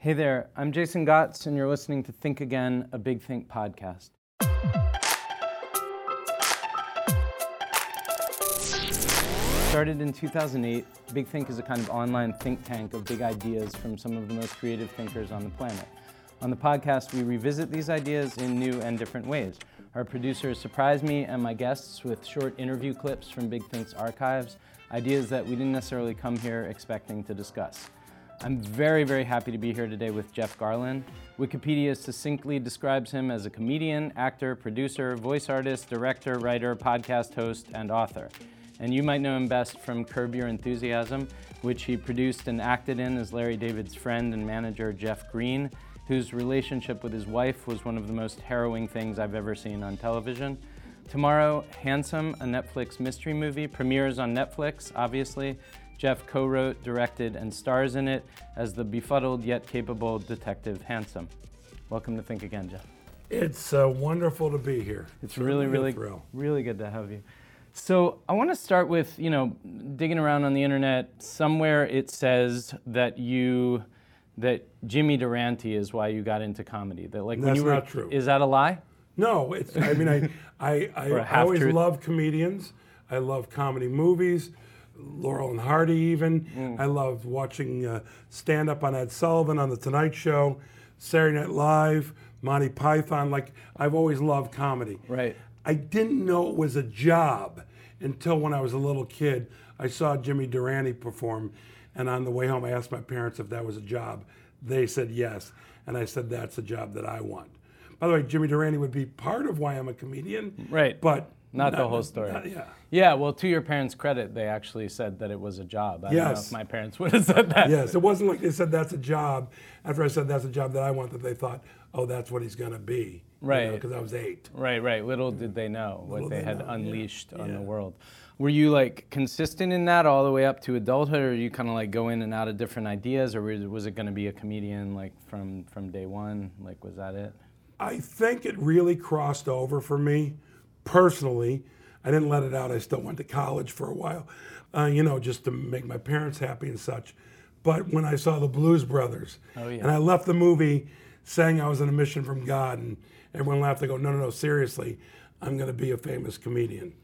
Hey there, I'm Jason Gots, and you're listening to Think Again, a Big Think podcast. Started in 2008, Big Think is a kind of online think tank of big ideas from some of the most creative thinkers on the planet. On the podcast, we revisit these ideas in new and different ways. Our producers surprise me and my guests with short interview clips from Big Think's archives, ideas that we didn't necessarily come here expecting to discuss. I'm very, very happy to be here today with Jeff Garlin. Wikipedia succinctly describes him as a comedian, actor, producer, voice artist, director, writer, podcast host, and author. And you might know him best from Curb Your Enthusiasm, which he produced and acted in as Larry David's friend and manager, Jeff Green, whose relationship with his wife was one of the most harrowing things I've ever seen on television. Tomorrow, Handsome, a Netflix mystery movie, premieres on Netflix, obviously. Jeff co wrote, directed, and stars in it as the befuddled yet capable Detective Handsome. Welcome to Think Again, Jeff. It's uh, wonderful to be here. It's really, really, really good to have you. So I want to start with you know digging around on the internet. Somewhere it says that you that Jimmy Durante is why you got into comedy. That like when That's you were not true. is that a lie? No, it's. I mean, I, I, I, I always love comedians. I love comedy movies. Laurel and Hardy, even. Mm. I love watching uh, stand up on Ed Sullivan on The Tonight Show, Saturday Night Live, Monty Python. Like, I've always loved comedy. Right. I didn't know it was a job until when I was a little kid. I saw Jimmy Durante perform, and on the way home, I asked my parents if that was a job. They said yes, and I said that's a job that I want. By the way, Jimmy Durante would be part of why I'm a comedian, Right. but Not the whole story. not- yeah. Yeah, well, to your parents' credit, they actually said that it was a job. I don't know Yes. if my parents would have said that. Yes, it wasn't like they said that's a job. After I said that's a job that I want, that they thought, oh, that's what he's gonna be. Right. Because I was eight. Right, right. Little did they know what Little they they had know, yeah. unleashed on the world. Were you like consistent in that all the way up to adulthood, or you kind of like go in and out of different ideas, or was was it going to be a comedian like from from day one? Like, was that it? I think it really crossed over for me personally. I didn't let it out. I still went to college for a while, uh, you know, just to make my parents happy and such. But when I saw the Blues Brothers, Oh, yeah. and I left the movie saying I was on a mission from God, and everyone laughed. I go, no, no, no, seriously, I'm going to be a famous comedian.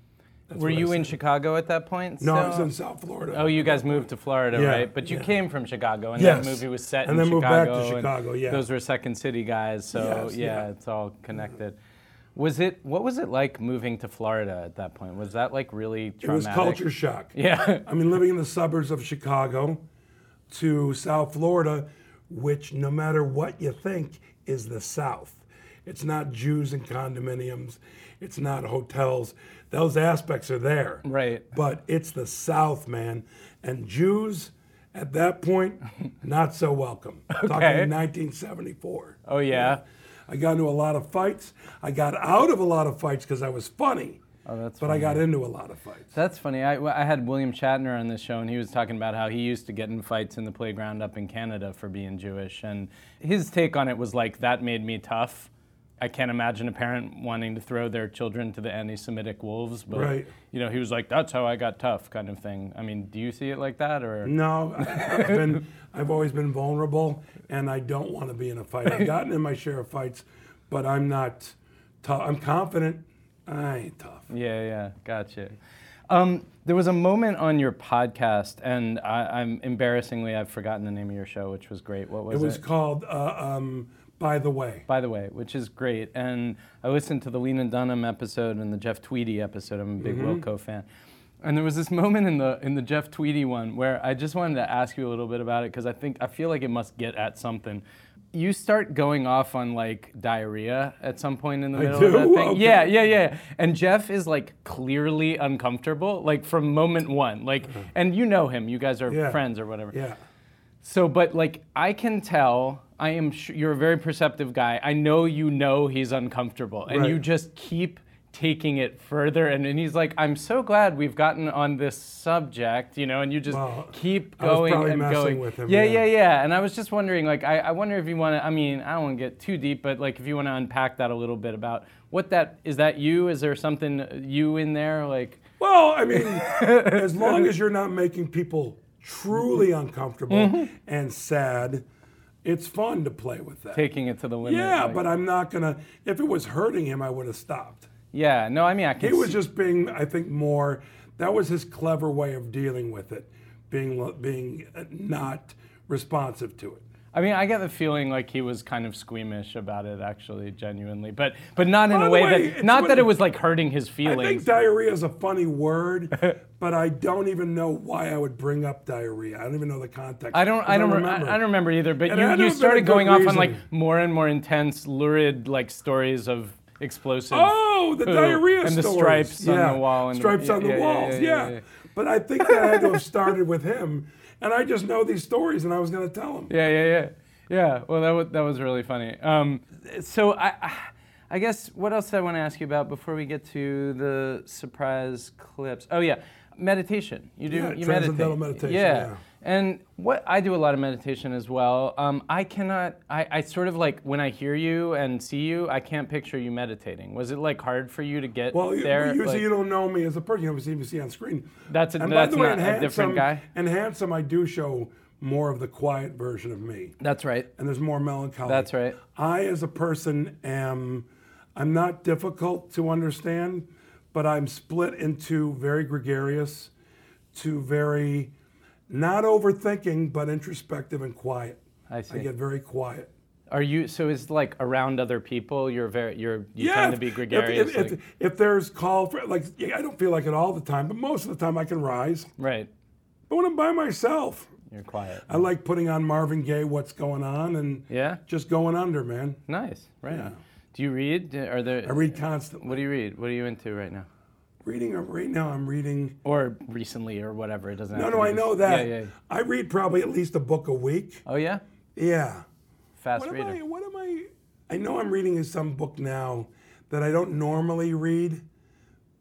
That's Were you in. Chicago at that point? No, I was in South Florida. Oh, you guys moved to Florida, Yeah, right? But you yeah. came from Chicago, and Yes. that movie was set And in Chicago. And then moved back to Chicago, yeah. Those were Second City guys, so Yes, yeah, yeah. it's all connected. Was it? What was it like moving to Florida at that point? Was that like really It was culture shock. Yeah. I mean, living in the suburbs of Chicago to South Florida, which no matter what you think is the South. It's not Jews and condominiums. It's not hotels. Those aspects are there. Right. But it's the South, man. And Jews at that point, not so welcome. Talking Okay. 1974. Oh yeah. I got into a lot of fights. I got out of a lot of fights because I was funny. Oh, that's But I got into a lot of fights. That's funny. I, I had William Shatner on this show, and he was talking about how he used to get in fights in the playground up in Canada for being Jewish. And his take on it was like, that made me tough. I can't imagine a parent wanting to throw their children to the anti Semitic wolves. But, Right. you know, he was like, that's how I got tough, kind of thing. I mean, do you see it like that? Or? No, I've been, I've always been vulnerable, and I don't want to be in a fight. I've gotten in my share of fights, but I'm not tough. I'm confident. I ain't tough. Yeah, yeah, gotcha. Um, there was a moment on your podcast, and I, I'm embarrassingly, I've forgotten the name of your show, which was great. What was It it? was called, uh, um, by the way. by the way, which is great. And I listened to the Lena Dunham episode and the Jeff Tweedy episode. I'm a big mm-hmm. Wilco fan. And there was this moment in the in the Jeff Tweedy one where I just wanted to ask you a little bit about it because I think I feel like it must get at something. You start going off on like diarrhea at some point in the middle of that thing. Okay. Yeah, yeah, yeah. And Jeff is like clearly uncomfortable, like from moment one. Like, uh-huh. and you know him. You guys are Yeah. friends or whatever. Yeah. So, but like, I can tell. I am. Sh- you're a very perceptive guy. I know you know he's uncomfortable, and you just keep taking it further. And, and he's like, "I'm so glad we've gotten on this subject," you know. And you just Well, keep going and messing going. with him, yeah, yeah. yeah, yeah. And I was just wondering, like, I, I wonder if you want to. I mean, I don't want to get too deep, but like, if you want to unpack that a little bit about what that is. That you? Is there something you in there? Like, Well, I mean, as long as you're not making people truly uncomfortable Mm-hmm. and sad, it's fun to play with that. Taking it to the limit. yeah, like- but I'm not gonna. If it was hurting him, I would have stopped. yeah. No, I mean I can. He was just being, I think, more. That was his clever way of dealing with it, being being uh, not responsive to it. I mean, I get the feeling like he was kind of squeamish about it, actually, genuinely, but but not in By a way, way, that not that it was like hurting his feelings. I think diarrhea is a funny word, but I don't even know why I would bring up diarrhea. I don't even know the context. I don't. I don't. Remember. I, I don't remember either. But It you, you have been a started going off on like more and more intense, lurid like stories of explosive. Oh, the poo diarrhea and the stripes yeah. on the wall and the- stripes on the yeah, walls. yeah, yeah. But I think that had to have started with him, and I just know these stories, and I was going to tell them. Yeah, yeah, yeah, yeah. Well, that was that was really funny. Um, so I, I guess what else did I want to ask you about before we get to the surprise clips? Oh yeah, meditation. You do Yeah, you transcendental meditate. meditation, Yeah. yeah. And what I do a lot of meditation as well. Um, I cannot. I, I sort of like when I hear you and see you, I can't picture you meditating. Was it like hard for you to get Well, you- there? usually Like- you don't know me as a person. You don't even see on screen. That's a- and that's by the way, not in a different Handsome- guy? And handsome, I do show more of the quiet version of me, That's right. and there's more melancholy. That's right. I, as a person, am. I'm not difficult to understand, but I'm split into very gregarious, to very not overthinking, but introspective and quiet. I see. I get very quiet. Are you so? Is like around other people? You're very. You're. You tend to be gregarious. If, if, like- if there's call for like, yeah, I don't feel like it all the time, but most of the time I can rise. right. But when I'm by myself, You're quiet. I like putting on Marvin Gaye, "What's Going On," and Yeah. just going under, man. Nice. Right. Yeah. Do you read? Are there? I read constantly. What do you read? What are you into right now? Reading right now, I'm reading. Or recently, or whatever. It doesn't. Matter. No, no, I this- know that. Yeah, yeah. I read probably at least a book a week. Oh yeah. Yeah. Fast What am reader. I? What am I? I know I'm reading some book now that I don't normally read,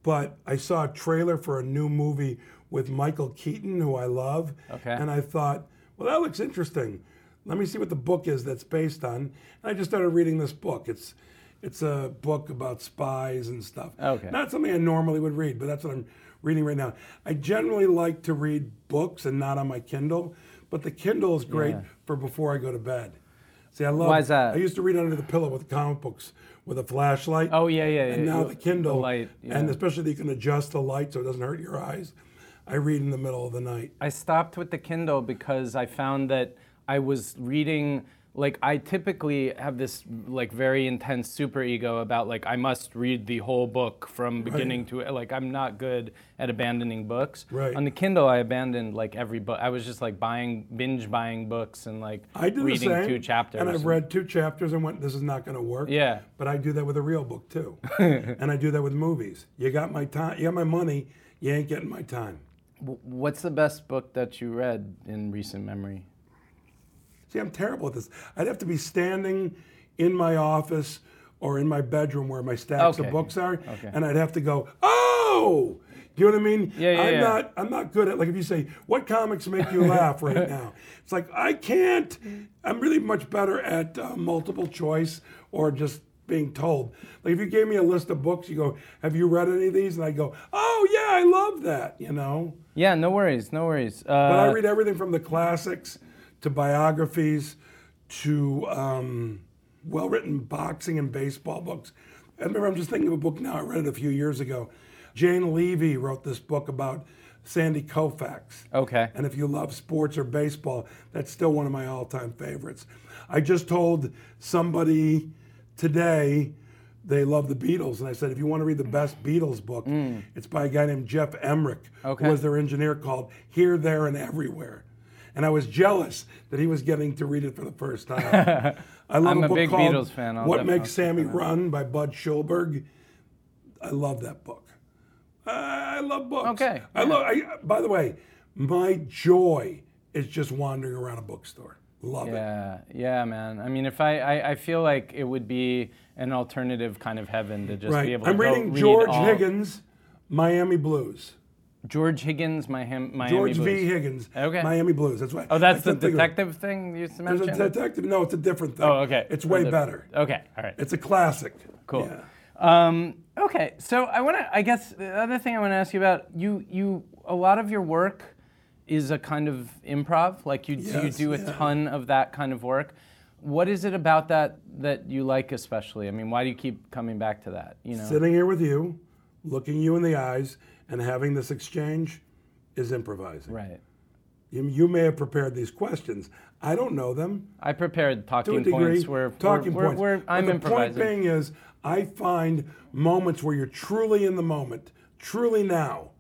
but I saw a trailer for a new movie with Michael Keaton, who I love. Okay. And I thought, well, that looks interesting. Let me see what the book is that's based on. And I just started reading this book. It's it's a book about spies and stuff. Okay. Not something I normally would read, but that's what I'm reading right now. I generally like to read books and not on my Kindle, but the Kindle is great Yeah. for before I go to bed. See, I love. Why is that? I used to read under the pillow with comic books with a flashlight. Oh yeah, yeah. And yeah. now You- the Kindle, light. Yeah. and especially you can adjust the light so it doesn't hurt your eyes. I read in the middle of the night. I stopped with the Kindle because I found that I was reading like I typically have this like very intense super ego about like I must read the whole book from beginning to like I'm not good at abandoning books. Right. On the Kindle I abandoned like every book. I was just like buying binge buying books and like I do reading the same. two chapters. And I've read two chapters and went, this is not going to work. Yeah. But I do that with a real book too. and I do that with movies. You got my time, you got my money, you ain't getting my time. What's the best book that you read in recent memory? See, I'm terrible at this. I'd have to be standing in my office or in my bedroom where my stacks Okay. of books are, Okay. and I'd have to go, oh, Do you know what I mean? Yeah, yeah, I'm yeah. not. I'm not good at like if you say what comics make you laugh right now. It's like I can't. I'm really much better at uh, multiple choice or just being told. Like if you gave me a list of books, you go, "Have you read any of these?" And I go, "Oh yeah, I love that." You know. Yeah, no worries, no worries. Uh, But I read everything from the classics to biographies to um, well written boxing and baseball books. I remember, I'm just thinking of a book now, I read it a few years ago. Jane Leavy wrote this book about Sandy Koufax. Okay. And if you love sports or baseball, that's still one of my all time favorites. I just told somebody today they love the Beatles, and I said, if you want to read the best Beatles book, it's by a guy named Geoff Emerick, Okay. who was their engineer called Here, There, and Everywhere. And I was jealous that he was getting to read it for the first time. I love I'm a book big called Beatles fan. I'll What Makes Sammy. Run by Budd Schulberg. I love that book. I love books. Okay, I love. I, by the way, my joy is just wandering around a bookstore. Love it. Yeah, yeah, man. I mean, if I, I, I feel like it would be an alternative kind of heaven to just be Right. able to I'm go reading read George Higgins, Miami Blues. George Higgins, my him, Miami George Blues. V. Higgins. Okay. Miami Blues. That's right. Oh, that's I the couldn't think of it. detective thing you used to There's a detective. No, it's a different thing. oh, okay. It's way the- better. Okay, all right. It's a classic. Cool. Yeah. Um, okay, so I want to. I guess the other thing I want to ask you about you. You a lot of your work is a kind of improv. Like you, you do a yeah. ton of that kind of work. what is it about that that you like especially? I mean, why do you keep coming back to that? You know, Sitting here with you, looking you in the eyes, and having this exchange is improvising. right. You, you may have prepared these questions. I don't know them. I prepared talking degree. points where talking we're, points. We're, I'm the improvising. point being is, I find moments where you're truly in the moment, truly now,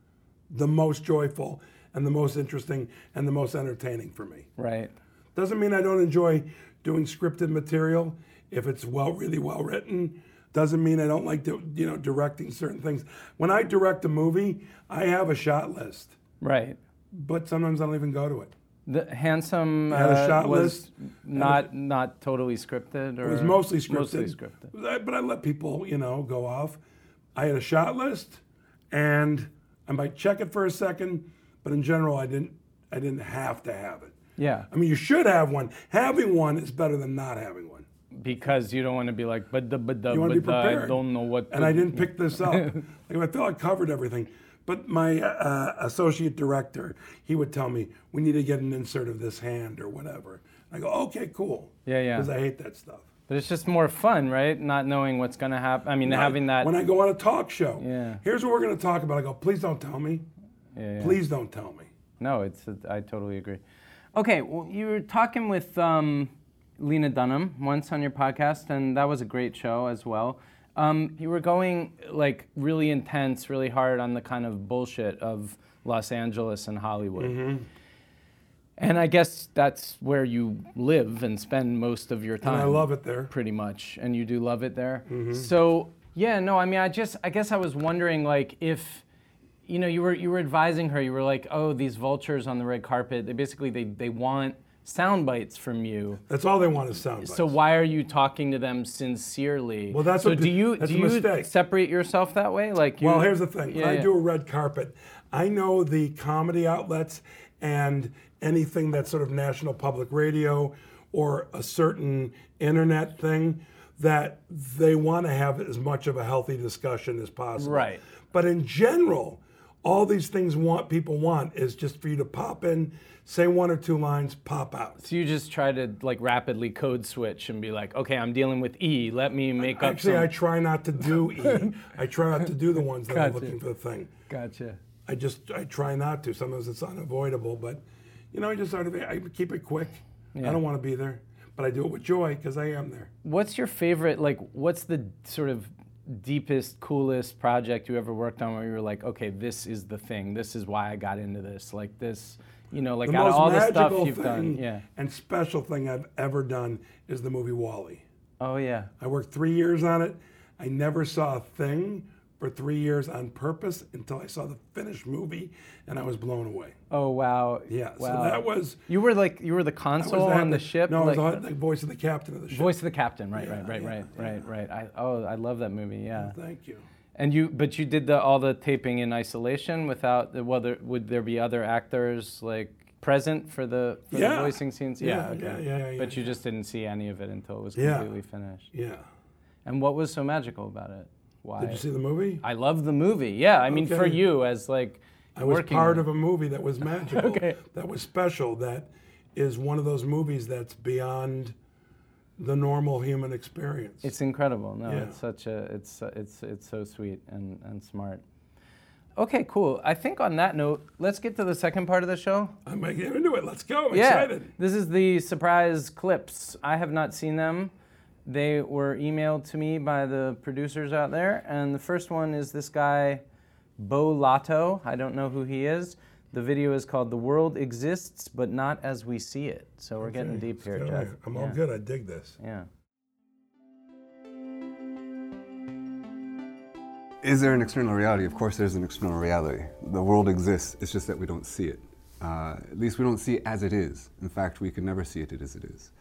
the most joyful and the most interesting and the most entertaining for me. right. Doesn't mean I don't enjoy doing scripted material if it's well, really well written. Doesn't mean I don't like to, you know, directing certain things. When I direct a movie, I have a shot list, Right. but sometimes I don't even go to it. The handsome had a uh, shot was list. not not totally scripted, or It was mostly scripted. Mostly scripted. But I let people, you know, go off. I had a shot list, and I might check it for a second, but in general, I didn't. I didn't have to have it. Yeah, I mean, you should have one. Having one is better than not having one. Because you don't want to be like, but the but the You want to be but I don't know what. And to- I didn't pick this up. like, I felt I covered everything. But my uh, associate director, he would tell me, we need to get an insert of this hand or whatever. I go, okay, cool. Yeah, yeah. Because I hate that stuff. But it's just more fun, right? Not knowing what's gonna happen. I mean, having that. When I go on a talk show, Yeah. here's what we're going to talk about. I go, please don't tell me. yeah, yeah. Please don't tell me. No, it's. I totally agree. Okay, well, you were talking with um, Lena Dunham once on your podcast, and that was a great show as well. Um, you were going like really intense, really hard on the kind of bullshit of Los Angeles and Hollywood. Mm-hmm. And I guess that's where you live and spend most of your time. And I love it there. pretty much, and you do love it there. Mm-hmm. So yeah, no, I mean, I just, I guess I was wondering, like, if, you know, you were you were advising her, you were like, oh, these vultures on the red carpet, they basically they they want sound bites from you. That's all they want is sound bites. So why are you talking to them sincerely? Well, that's so what do you do you mistake. separate yourself that way? Like, you, Well, here's the thing. Yeah, when yeah. I do a red carpet, I know the comedy outlets and anything that's sort of national public radio or a certain internet thing that they want to have as much of a healthy discussion as possible. Right. But in general, all these things want people want is just for you to pop in, say one or two lines, pop out. So you just try to like rapidly code switch and be like, okay, I'm dealing with E. Let me make up Actually, some. I try not to do E. I try not to do the ones that are Gotcha. looking for the thing. gotcha. I just I try not to. Sometimes it's unavoidable, but you know, I just sort of I keep it quick. I don't want to be there, but I do it with joy because I am there. What's your favorite? Like, what's the sort of deepest, coolest project you ever worked on where you were like, okay, this is the thing. This is why I got into this. Like this, you know, like The out of all the stuff you've done. Yeah. and special thing I've ever done is the movie WALL-E. Oh yeah. I worked three years on it. I never saw a thing for three years on purpose until I saw the finished movie, and I was blown away. Oh wow. Yeah, Wow. so that was. You were like you were the console the- on the ship. No, like, I was the, the voice of the captain of the ship. voice of the captain. Right. Yeah, right. Right. yeah, right. yeah. Right. Right. I oh I love that movie. Yeah. Thank you. And you, but you did the all the taping in isolation without. the- Whether would there be other actors like present for the, for the voicing scenes? Yeah, okay. yeah, yeah, yeah, But you just didn't see any of it until it was completely finished. Yeah. And what was so magical about it? Why? Did you see the movie? I love the movie. Yeah, I mean, for you as like I was working. part of a movie that was magical, Okay. that was special, that is one of those movies that's beyond the normal human experience. It's incredible. No, Yeah. it's such a it's it's it's so sweet and and smart. Okay, cool. I think on that note, let's get to the second part of the show. I'm like, get into it. Let's go. I'm Yeah, excited. this is the surprise clips. I have not seen them. They were emailed to me by the producers out there, and the first one is this guy, Beau Lotto. I don't know who he is. The video is called "The World Exists, but Not as We See It." So we're getting deep here, Jeff. go. I'm all yeah. good. I dig this. Yeah. Is there an external reality? Of course, there's an external reality. The world exists, it's just that we don't see it. Uh, at least we don't see it as it is. In fact, we can never see it as it is.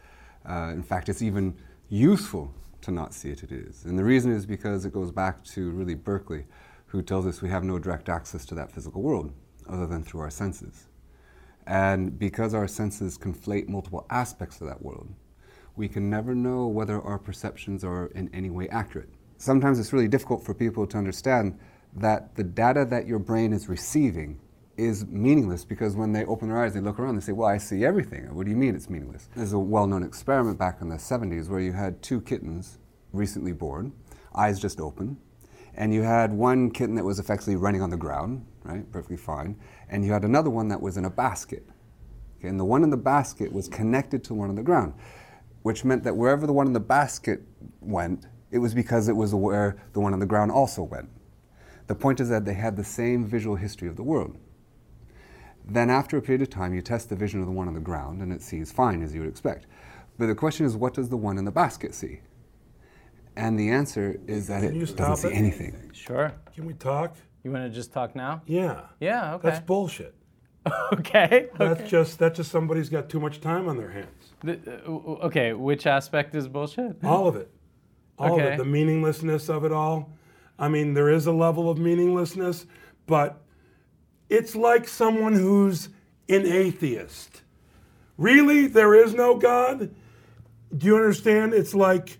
Uh, in fact, it's even useful to not see it as it is. And the reason is because it goes back to really Berkeley, who tells us we have no direct access to that physical world other than through our senses. And because our senses conflate multiple aspects of that world, we can never know whether our perceptions are in any way accurate. Sometimes it's really difficult for people to understand that the data that your brain is receiving is meaningless because when they open their eyes, they look around, they say, Well, I see everything. What do you mean it's meaningless? There's a well known experiment back in the 70s where you had two kittens recently born, eyes just open, and you had one kitten that was effectively running on the ground, right, perfectly fine, and you had another one that was in a basket. Okay, and the one in the basket was connected to one on the ground, which meant that wherever the one in the basket went, it was because it was where the one on the ground also went. The point is that they had the same visual history of the world. Then, after a period of time, you test the vision of the one on the ground and it sees fine, as you would expect. But the question is, what does the one in the basket see? And the answer is that Can you it stop doesn't see it? anything. Sure. Can we talk? You want to just talk now? Yeah. Yeah. Okay. That's bullshit. okay. That's just that's just somebody's got too much time on their hands. The- uh, okay. Which aspect is bullshit? All of it. All of Okay. it. The meaninglessness of it all. I mean, there is a level of meaninglessness, but it's like someone who's an atheist. Really? There is no God? Do you understand? It's like,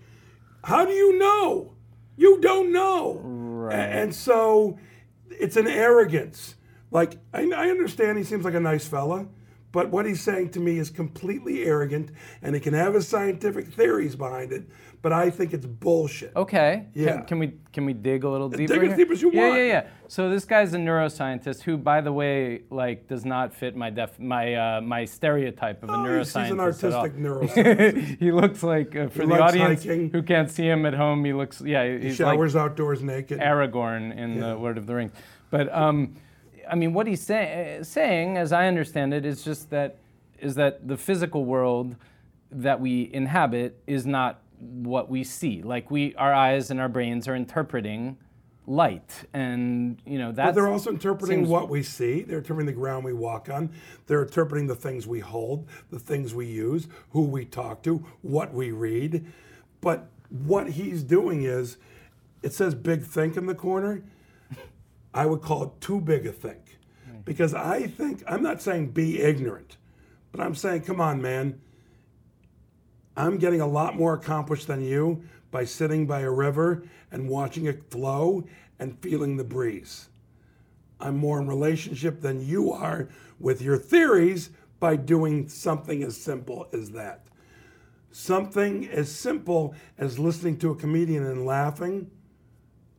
how do you know? You don't know. Right. And so it's an arrogance. Like, I, I understand he seems like a nice fella, but what he's saying to me is completely arrogant, and he can have his scientific theories behind it, but I think it's bullshit. Okay. Yeah. Can, can we can we dig a little deeper? Dig as deep as you yeah, want. Yeah, yeah, So this guy's a neuroscientist who, by the way, like does not fit my def my uh, my stereotype of a Oh, neuroscientist he's an artistic neuroscientist. he looks like uh, for He the audience hiking. who can't see him at home, he looks yeah like Showers outdoors naked. Aragorn in Yeah. the Lord of the Rings. But um, I mean, what he's say- eh, saying, as I understand it, is just that is that the physical world that we inhabit is not what we see. Like we, our eyes and our brains are interpreting light, and you know that. But they're also interpreting seems- what we see. They're interpreting the ground we walk on. They're interpreting the things we hold, the things we use, who we talk to, what we read. But what he's doing is, it says big think in the corner. I would call it too big a think. Because I think, I'm not saying be ignorant, but I'm saying, come on, man. I'm getting a lot more accomplished than you by sitting by a river and watching it flow and feeling the breeze. I'm more in relationship than you are with your theories by doing something as simple as that. Something as simple as listening to a comedian and laughing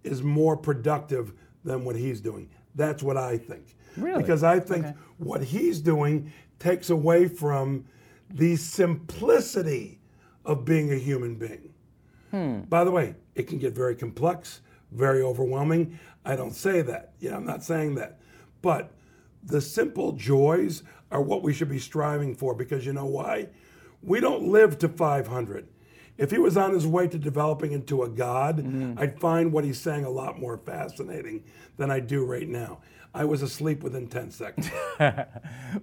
is more productive than what he's doing. That's what I think. Really? Because I think what he's doing takes away from the simplicity of being a human being. Hmm. By the way, it can get very complex, very overwhelming. I don't say that. Yeah, I'm not saying that. But the simple joys are what we should be striving for because you know why? We don't live to 500. If he was on his way to developing into a god, mm-hmm. I'd find what he's saying a lot more fascinating than I do right now. I was asleep within 10 seconds.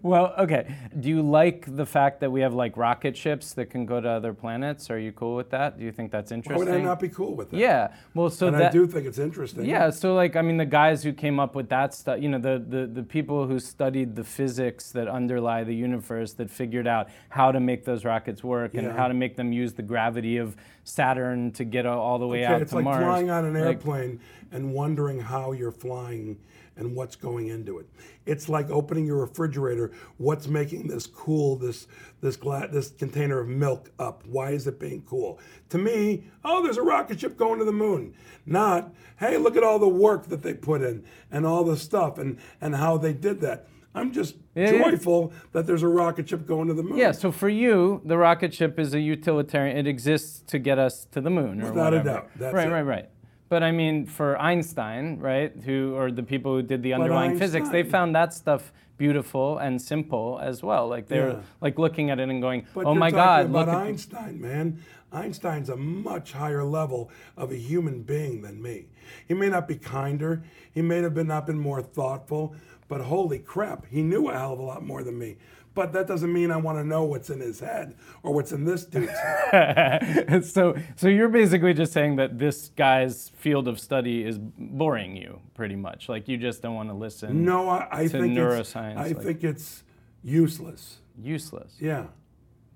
Well, okay. Do you like the fact that we have like rocket ships that can go to other planets? Are you cool with that? Do you think that's interesting? Why would I not be cool with that? Yeah. Well, so And that I do think it's interesting. Yeah, so like I mean the guys who came up with that stuff, you know, the, the the people who studied the physics that underlie the universe that figured out how to make those rockets work and Yeah. how to make them use the gravity of Saturn to get all the way Okay, out it's to like Mars. flying on an Like, airplane and wondering how you're flying and what's going into it. It's like opening your refrigerator. What's making this cool? This this gla- this container of milk up? Why is it being cool? To me, oh, there's a rocket ship going to the moon. Not, hey, look at all the work that they put in and all the stuff and and how they did that. I'm just Yeah, yeah. joyful that there's a rocket ship going to the moon. yeah, so for you, the rocket ship is a utilitarian. It exists to get us to the moon, or Without a doubt, that's right, it. right, right. But I mean, for Einstein, right, who or the people who did the underlying physics, they found that stuff beautiful and simple as well. Like they're Yeah. like looking at it and going, But "Oh my God, about look at Einstein, man. Einstein's a much higher level of a human being than me. He may not be kinder, he may have been not been more thoughtful, but holy crap, he knew a hell of a lot more than me. But that doesn't mean I want to know what's in his head or what's in this dude's head. so, so you're basically just saying that this guy's field of study is boring you, pretty much. Like you just don't want to listen. No, I, I To think it's, neuroscience, I like- think it's useless. Useless. Yeah,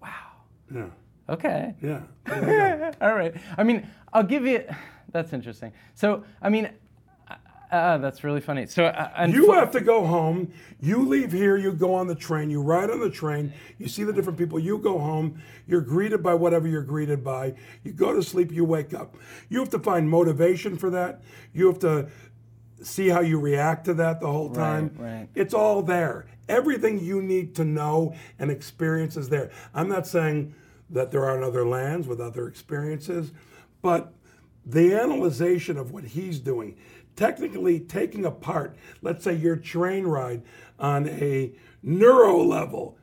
Wow. yeah, Okay. yeah. All right. I mean, I'll give you. That's interesting. So, I mean, Ah, that's really funny. So uh, You have to go home. You leave here, you go on the train, you ride on the train, you see the different people, you go home, you're greeted by whatever you're greeted by, you go to sleep, you wake up. You have to find motivation for that. You have to see how you react to that the whole time. right. It's all there. Everything you need to know and experience is there. I'm not saying that there aren't other lands with other experiences, but the analyzation of what he's doing, technically taking apart, let's say your train ride on a neuro level.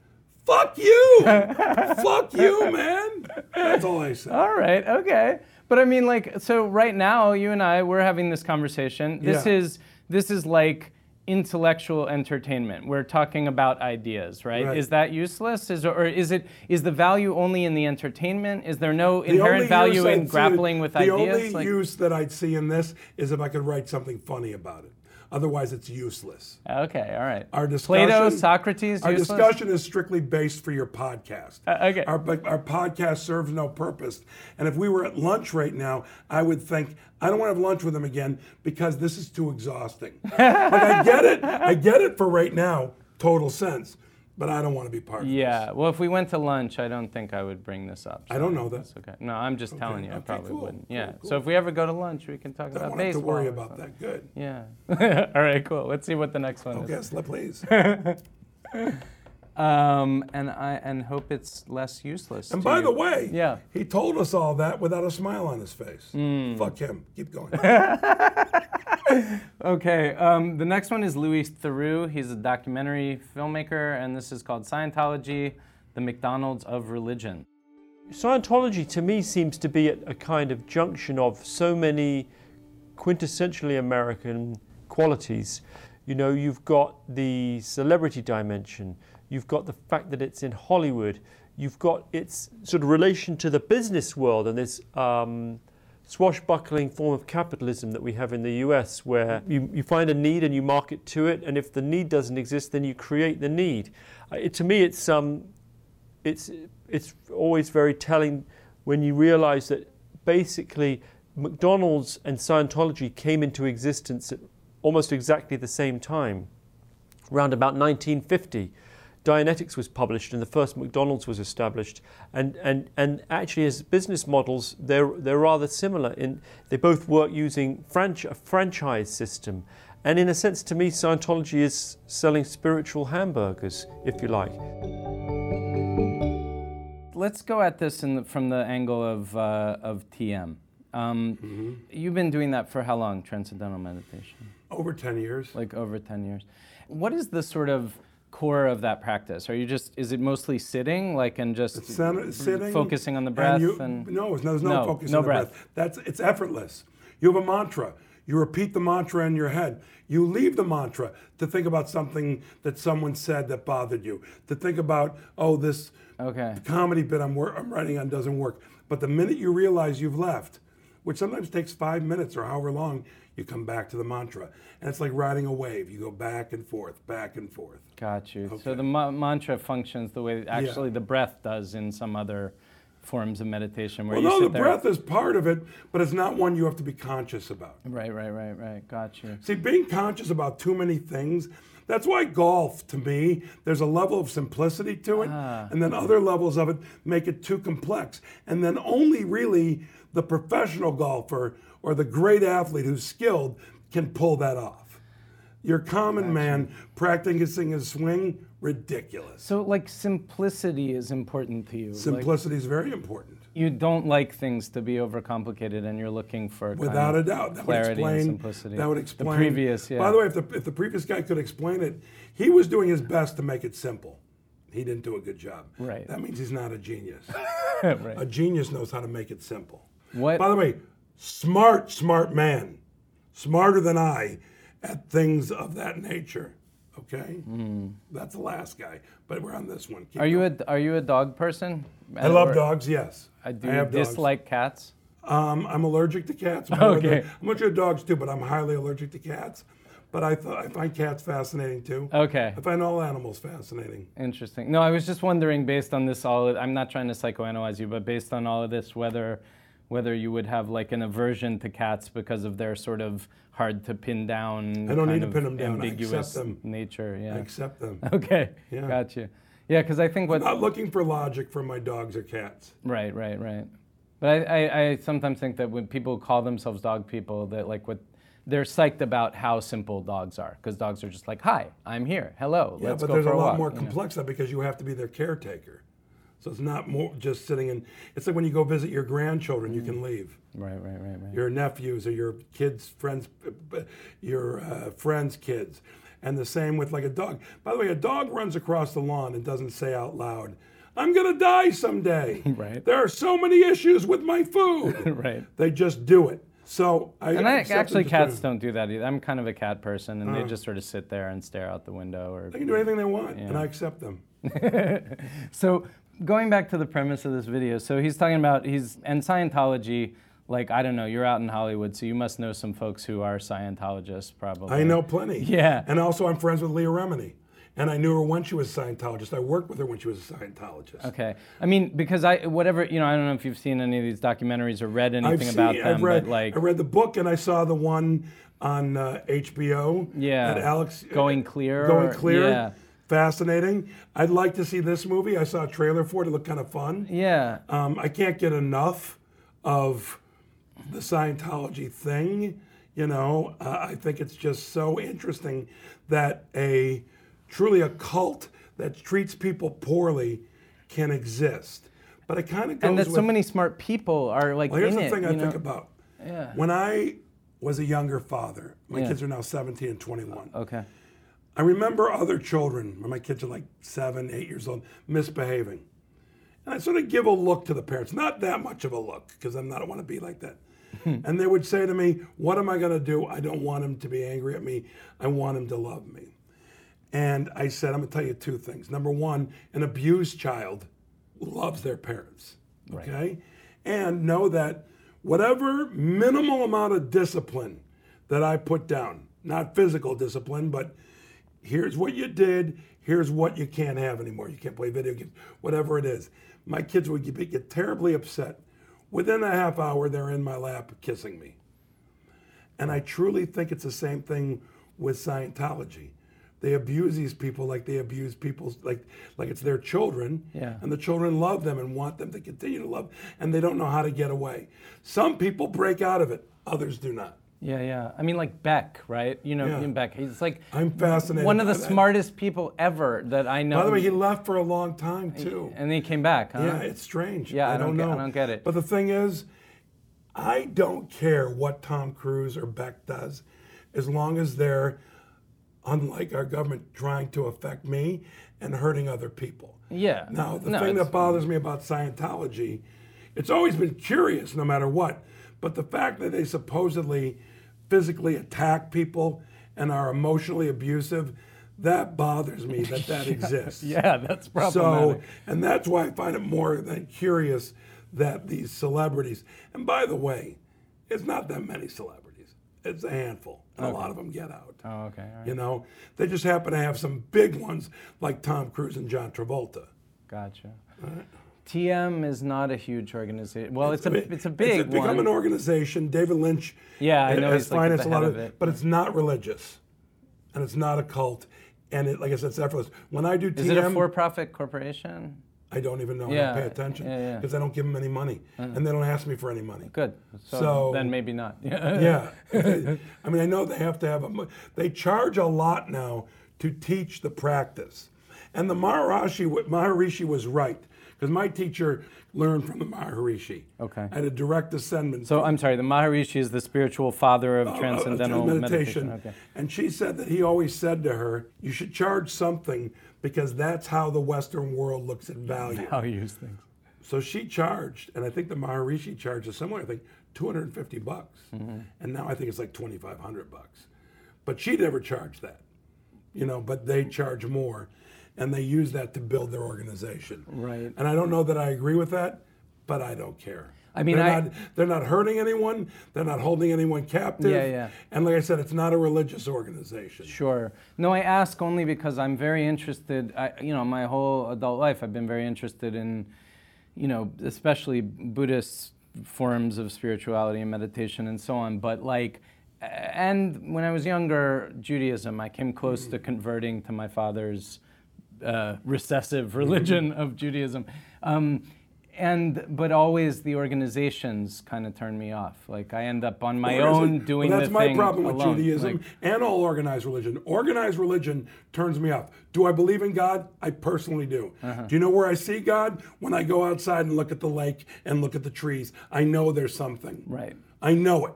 Fuck you! Fuck you, man! That's all I say. All right, okay. But I mean, like, so right now, you and I, we're having this conversation. This Yeah. is this is like intellectual entertainment. We're talking about ideas, right? Right. Is that useless? Is or is it is the value only in the entertainment? Is there no The inherent only value in see- grappling with the ideas? only Like- use that I'd see in this is if I could write something funny about it. Otherwise, it's useless. okay, all right. Our discussion, Plato, Socrates, Our useless? discussion is strictly based for your podcast. Uh, okay. Our, our podcast serves no purpose. And if we were at lunch right now, I would think, I don't want to have lunch with him again because this is too exhausting. like, I get it. I get it for right now, total sense. But I don't want to be part of this. Yeah. Well, if we went to lunch, I don't think I would bring this up. I don't know that. That's okay. No, I'm just telling you, I okay, probably cool, wouldn't. cool, Yeah. cool. So if we ever go to lunch, we can talk I about don't want to have to baseball. worry or about something. that. Good. Yeah. All right, cool. Let's see what the next one is. Yes, please. Um, and I and hope it's less useless. And to by you. the way, Yeah. he told us all that without a smile on his face. Hmm. Fuck him. Keep going. Okay. Um, the next one is Louis Theroux. He's a documentary filmmaker, and this is called Scientology: The McDonald's of Religion. Scientology to me seems to be at a kind of junction of so many quintessentially American qualities. You know, you've got the celebrity dimension, you've got the fact that it's in Hollywood, you've got its sort of relation to the business world and this um, swashbuckling form of capitalism that we have in the US, where you, you find a need and you market to it, and if the need doesn't exist, then you create the need. Uh, it, to me, it's um, it's it's always very telling when you realize that basically McDonald's and Scientology came into existence at almost exactly the same time. Around about 1950, Dianetics was published and the first McDonald's was established. And, and, and actually, as business models, they're, they're rather similar. In, they both work using franch- a franchise system. And in a sense, to me, Scientology is selling spiritual hamburgers, if you like. Let's go at this in the, from the angle of uh, of TM. Um, You've been doing that for how long? Transcendental meditation, Over 10 years. like over ten years. What is the sort of core of that practice? Are you just is it mostly sitting, like and just Sen- sitting, focusing on the breath you- and- no, there's no, No, focus no on the breath. breath. That's it's effortless. You have a mantra. You repeat the mantra in your head. You leave the mantra to think about something that someone said that bothered you. To think about, oh, this Okay. comedy bit I'm, I'm writing on doesn't work. But the minute you realize you've left, which sometimes takes five minutes or however long, you come back to the mantra. And it's like riding a wave. You go back and forth, back and forth. Got you. So the ma- mantra functions the way actually the breath does in some other forms of meditation, where Well, you no, the there. breath is part of it, but it's not one you have to be conscious about. Right, right, right, right. Got you. See, being conscious about too many things, that's why golf, to me, there's a level of simplicity to it, Ah. and then other levels of it make it too complex. And then only really the professional golfer or the great athlete who's skilled can pull that off. Your common man practicing his swing, ridiculous. So like simplicity is important to you. Like, Simplicity is very important. you don't like things to be overcomplicated, and you're looking for Without a doubt, that would clarity explain. and simplicity. That would explain. the previous. Yeah. By the way, if the if the previous guy could explain it, he was doing his best to make it simple. He didn't do a good job. Right. That means he's not a genius. right. A genius knows how to make it simple. What- By the way, smart, smart man, smarter than I at things of that nature. Okay. That's the last guy, but we're on this one. Keep. Are you going. a are you a dog person? I love Or- dogs. Yes. I do. have dogs. dislike cats. Um, I'm allergic to cats. Okay. I'm allergic to dogs too, but I'm highly allergic to cats. But I, th- I find cats fascinating too. Okay. I find all animals fascinating. Interesting. No, I was just wondering, based on this, all I'm not trying to psychoanalyze you, but based on all of this, whether whether you would have like an aversion to cats because of their sort of hard to pin down, I don't need kind to of pin 'em down. I accept ambiguous them. nature. Yeah. I accept them. Okay. Yeah. Got you. Yeah, because I think what. I'm not looking for logic from my dogs or cats. Right, right, right. But I, I, I sometimes think that when people call themselves dog people, that like what they're psyched about how simple dogs are, because dogs are just like, "Hi, I'm here. Hello, Yeah, let's but go there's for a lot walk," more you know? complex than because you have to be their caretaker. So it's not more just sitting in. It's like when you go visit your grandchildren, you can leave. Right, right, right, right. Your nephews or your kids' friends, your uh, friends' kids, and the same with like a dog. By the way, a dog runs across the lawn and doesn't say out loud, "I'm gonna die someday." Right. There are so many issues with my food. right. they just do it. So I And I, actually, cats don't do that either. I'm kind of a cat person, and Uh. they just sort of sit there and stare out the window. Or They can do anything they want, and I accept them. so going back to the premise of this video, so he's talking about he's and Scientology. Like I don't know, you're out in Hollywood, so you must know some folks who are Scientologists, probably. I know plenty. Yeah. And also, I'm friends with Leah Remini. And I knew her when she was a Scientologist. I worked with her when she was a Scientologist. Okay. I mean, because I whatever you know, I don't know if you've seen any of these documentaries or read anything I've about seen, them, I've read, but like I read the book and I saw the one on uh, HBO. Yeah. That Alex Going Clear Going clear. yeah. Fascinating. I'd like to see this movie. I saw a trailer for it. It looked kind of fun. yeah, Um, I can't get enough of the Scientology thing. You know, uh, I think it's just so interesting that a truly a cult that treats people poorly can exist. But it kind of goes and that with, so many smart people are like well, here's the it. thing I know? think about. Yeah. When I was a younger father, my Yeah. kids are now 17 and 21. Okay. I remember other children, when my kids are like seven, eight years old, misbehaving. And I sort of give a look to the parents, not that much of a look, because I'm not, want to be like that. Hmm. and they would say to me, What am I going to do? I don't want him to be angry at me. I want him to love me. And I said, I'm going to tell you two things. Number one, an abused child loves their parents. Okay? And know that whatever minimal amount of discipline that I put down, not physical discipline, but here's what you did, here's what you can't have anymore. You can't play video games, whatever it is. My kids would get, get terribly upset. Within a half hour, they're in my lap kissing me. And I truly think it's the same thing with Scientology. They abuse these people like they abuse people like like it's their children. Yeah. And the children love them and want them to continue to love, and they don't know how to get away. Some people break out of it, others do not. Yeah, yeah. I mean, like Beck, right? You know, Yeah. Beck. He's like I'm fascinated. one of the that. smartest people ever that I know. By the way, he left for a long time too. and then he came back, huh? Yeah, it's strange. Yeah, I I don't don't get- know. I don't get it. But the thing is, I don't care what Tom Cruise or Beck does, as long as they're, unlike our government, trying to affect me and hurting other people. Yeah. Now, the No, thing that bothers me about Scientology, it's always been curious no matter what, but the fact that they supposedly physically attack people and are emotionally abusive, that bothers me that that exists. Yeah, that's probably So, and that's why I find it more than curious that these celebrities, and by the way, it's not that many celebrities, it's a handful, and a lot of them get out. oh, okay. Right. You know, they just happen to have some big ones like Tom Cruise and John Travolta. Gotcha. TM is not a huge organization. Well, it's, a big, it's a big It's become one. an organization. David Lynch Yeah, I know has he's, like, financed a lot of of it. but it's not religious, and it's not a cult, and it, like I said, it's effortless. When I do TM, is it a for-profit corporation? I don't even know. I Yeah, don't pay attention yeah, yeah. because I don't give them any money, uh-huh. and they don't ask me for any money. Good. So, So- then maybe not. Yeah, I mean, I know they have to have a. They charge a lot now to teach the practice, and the Maharishi Maharishi was right because my teacher learned from the Maharishi. Okay. I had a direct descendant. So I'm sorry. The Maharishi is the spiritual father of uh, transcendental uh, meditation. Okay. And she said that he always said to her, "You should charge something because that's how the Western world looks at value." How you use things. So she charged, and I think the Maharishi charges somewhere, I think 250 bucks. Mm-hmm. And now I think it's like 2,500 bucks. But she never charged that, you know, but they charge more. And they use that to build their organization. Right. And I don't know that I agree with that, but I don't care. I mean, they're, I- not, they're not hurting anyone, they're not holding anyone captive. Yeah, yeah. And like I said, it's not a religious organization. Sure. No, I ask only because I'm very interested. I, you know, my whole adult life, I've been very interested in, you know, especially Buddhist forms of spirituality and meditation and so on. But like, and when I was younger, Judaism, I came close to mm-hmm. converting to my father's uh, recessive religion of Judaism. Um, and but always the organizations kind of turn me off. Like I end up on my own doing well, that's my problem with alone. Judaism Like, and all organized religion. Organized religion turns me off. Do I believe in God? I personally do. Uh-huh. Do you know where I see God? When I go outside and look at the lake and look at the trees. I know there's something. Right. I know it.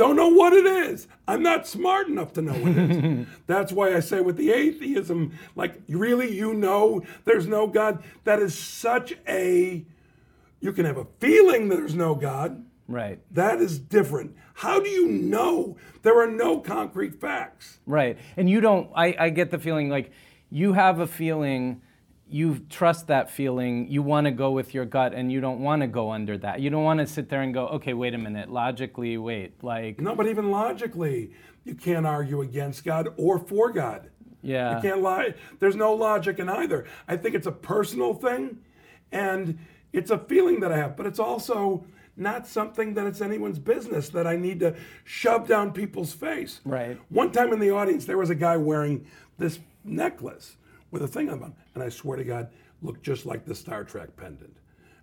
Don't know what it is. I'm not smart enough to know what it is. That's why I say with the atheism, like, really, you know there's no God? That is such a. You can have a feeling there's no God. right. That is different. How do you know? There are no concrete facts. Right. And you don't, I, I get the feeling like you have a feeling, you trust that feeling, you want to go with your gut, and you don't want to go under that. You don't want to sit there and go, okay, wait a minute, logically, wait. Like, No, but even logically, you can't argue against God or for God. yeah. You can't lie. There's no logic in either. I think it's a personal thing and it's a feeling that I have, but it's also not something that it's anyone's business that I need to shove down people's face. Right. One time in the audience, there was a guy wearing this necklace with a thing on it, and I swear to God, looked just like the Star Trek pendant.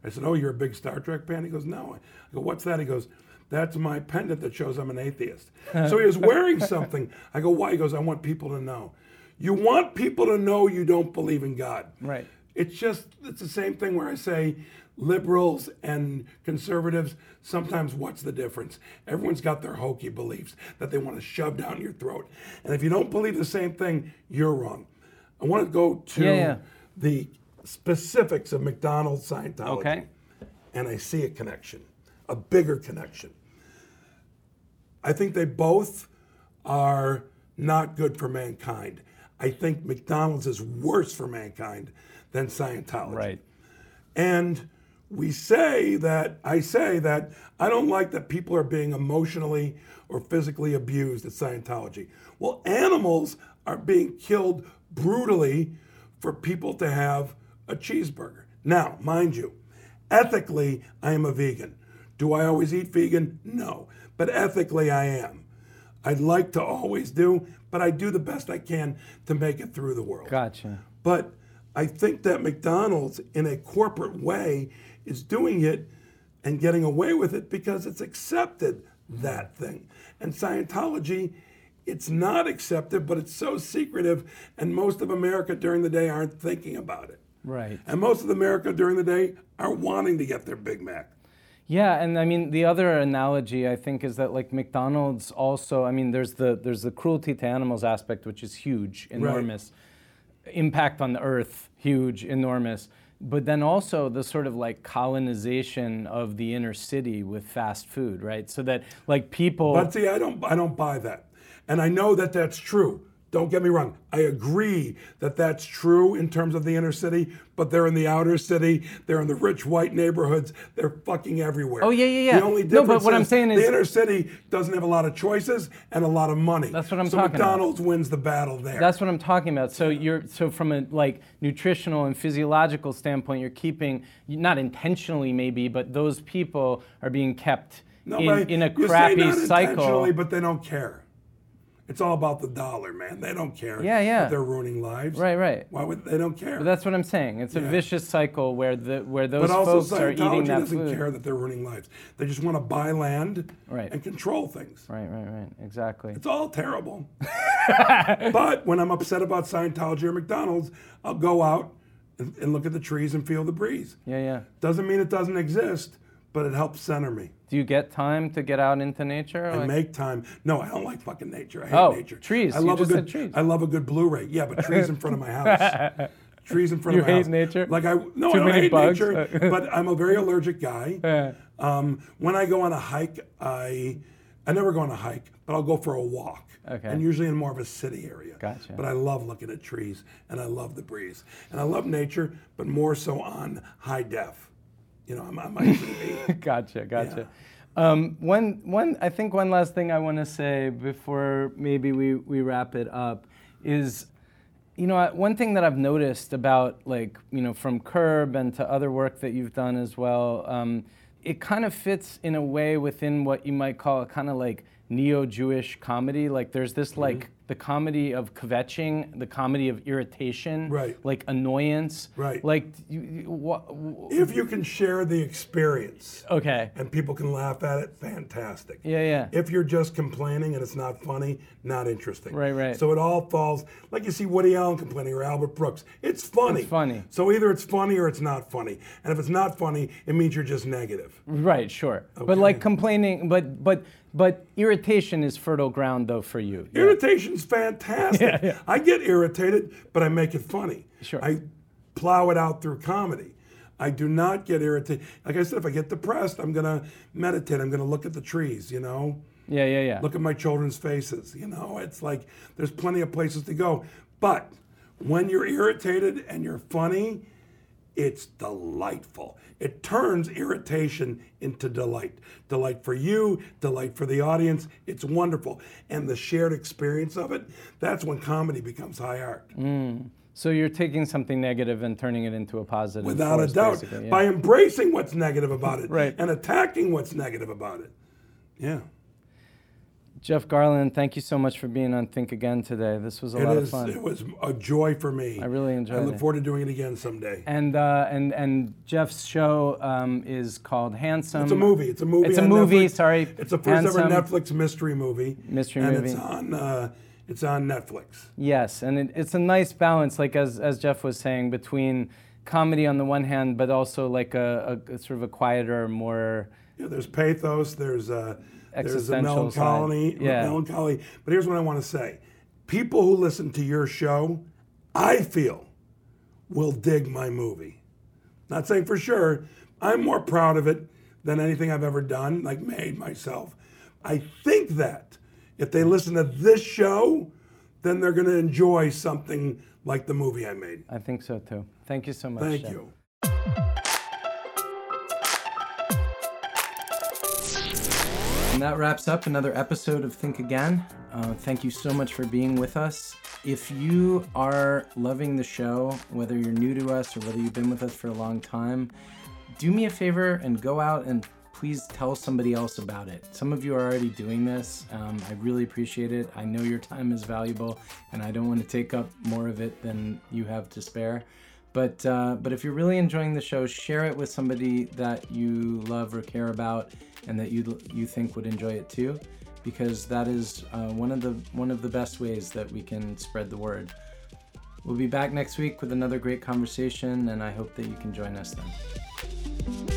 I said, Oh, you're a big Star Trek fan? He goes, No. I go, What's that? He goes, That's my pendant that shows I'm an atheist. so he was wearing something. I go, Why? He goes, I want people to know. You want people to know you don't believe in God. Right. It's just, it's the same thing where I say liberals and conservatives, sometimes what's the difference? Everyone's got their hokey beliefs that they want to shove down your throat. And if you don't believe the same thing, you're wrong. I want to go to Yeah, yeah. the specifics of McDonald's Scientology. Okay. And I see a connection, a bigger connection. I think they both are not good for mankind. I think McDonald's is worse for mankind than Scientology. Right. And we say that, I say that I don't like that people are being emotionally or physically abused at Scientology. Well, animals are being killed brutally for people to have a cheeseburger. Now, mind you, ethically, I am a vegan. Do I always eat vegan? No. But ethically, I am. I'd like to always do, but I do the best I can to make it through the world. Gotcha. But I think that McDonald's, in a corporate way, is doing it and getting away with it because it's accepted that thing. And Scientology, it's not accepted, but it's so secretive, and most of America during the day aren't thinking about it. Right. And most of America during the day are wanting to get their Big Mac. Yeah, and I mean the other analogy I think is that like McDonald's also I mean there's the there's the cruelty to animals aspect which is huge, enormous. Impact on the earth, huge, enormous. But then also the sort of like colonization of the inner city with fast food, right? So that like people But see, I don't, I don't buy that. And I know that that's true. Don't get me wrong. I agree that that's true in terms of the inner city, but they're in the outer city. They're in the rich white neighborhoods. They're fucking everywhere. Oh, yeah, yeah, yeah. The only No, difference but what I'm is saying is- the inner city doesn't have a lot of choices and a lot of money. That's what I'm so talking about. McDonald's wins the battle there. That's what I'm talking about. So you're so from a like nutritional and physiological standpoint, you're keeping not intentionally maybe, but those people are being kept no, in, in a crappy not cycle. intentionally, but they don't care. It's all about the dollar, man. They don't care. Yeah, yeah. That they're ruining lives. Right, right. Why would they don't care? But that's what I'm saying. It's a vicious cycle where the where those But also, folks are eating Scientology that doesn't food. care that they're ruining lives. They just want to buy land Right. and control things. Right, right, right. Exactly. It's all terrible. but when I'm upset about Scientology or McDonald's, I'll go out and, and look at the trees and feel the breeze. Yeah, yeah. Doesn't mean it doesn't exist, but it helps center me. Do you get time to get out into nature? I Like- make time. No, I don't like fucking nature. I hate Oh, nature. trees. I You love just a good. trees. I love a good Blu-ray. Yeah, but trees in front of my house. trees in front You of my house. You hate nature? Like I no, Too I don't hate bugs? nature, but I'm a very allergic guy. Yeah. Um, when I go on a hike, I I never go on a hike, but I'll go for a walk. Okay. And usually in more of a city area. Gotcha. But I love looking at trees and I love the breeze. And I love nature, but more so on high def. You know, I'm on my TV. gotcha, gotcha. Um, one, one, I think one last thing I want to say before maybe we, we wrap it up is, you know, one thing that I've noticed about like, you know, from Curb and to other work that you've done as well, um, it kind of fits in a way within what you might call a kind of like neo-Jewish comedy. Like there's this Mm-hmm. like the comedy of kvetching, the comedy of irritation, Right. like annoyance, Right. Like you, you, what? If you can share the experience Okay. and people can laugh at it, fantastic. Yeah, yeah. If you're just complaining and it's not funny, not interesting. Right, right. So it all falls like you see Woody Allen complaining or Albert Brooks. It's funny. It's funny. So either it's funny or it's not funny. And if it's not funny, it means you're just negative. Right, sure. But like complaining, but but but irritation is fertile ground though for you. Yeah. Irritation's fantastic. Yeah, yeah. I get irritated, but I make it funny. Sure. I plow it out through comedy. I do not get irritated. Like I said, if I get depressed, I'm gonna meditate. I'm gonna look at the trees. You know, Yeah, yeah, yeah. look at my children's faces. You know, it's like there's plenty of places to go. But when you're irritated and you're funny, it's delightful. It turns irritation into delight. Delight for you, delight for the audience. It's wonderful. And the shared experience of it, that's when comedy becomes high art. Mm. So you're taking something negative and turning it into a positive. Without a doubt. yeah. By embracing what's negative about it Right. and attacking what's negative about it. Yeah. Jeff Garlin, thank you so much for being on Think Again today. This was a It lot is. of fun. It was a joy for me. I really enjoyed it. I look it. forward to doing it again someday. And uh, and and Jeff's show um, is called Handsome. It's a movie. It's a movie. It's a movie. Netflix. Sorry, It's the first ever Netflix mystery movie. Mystery and movie. it's on. Uh, it's on Netflix. Yes, and it, it's a nice balance, like as as Jeff was saying, between comedy on the one hand, but also like a, a, a sort of a quieter, more Yeah, there's pathos. There's uh, there's a Existential side. melancholy. Yeah. Melancholy. But here's what I want to say: people who listen to your show, I feel, will dig my movie. Not saying for sure. I'm more proud of it than anything I've ever done, like made myself. I think that if they listen to this show, then they're going to enjoy something like the movie I made. I think so too. Thank you so much. Thank Jeff. you. And that wraps up another episode of Think Again. Uh, thank you so much for being with us. If you are loving the show, whether you're new to us or whether you've been with us for a long time, do me a favor and go out and please tell somebody else about it. Some of you are already doing this. Um, I really appreciate it. I know your time is valuable, and I don't want to take up more of it than you have to spare. But uh, but if you're really enjoying the show, share it with somebody that you love or care about, and that you you think would enjoy it too, because that is uh, one of the one of the best ways that we can spread the word. We'll be back next week with another great conversation, and I hope that you can join us then.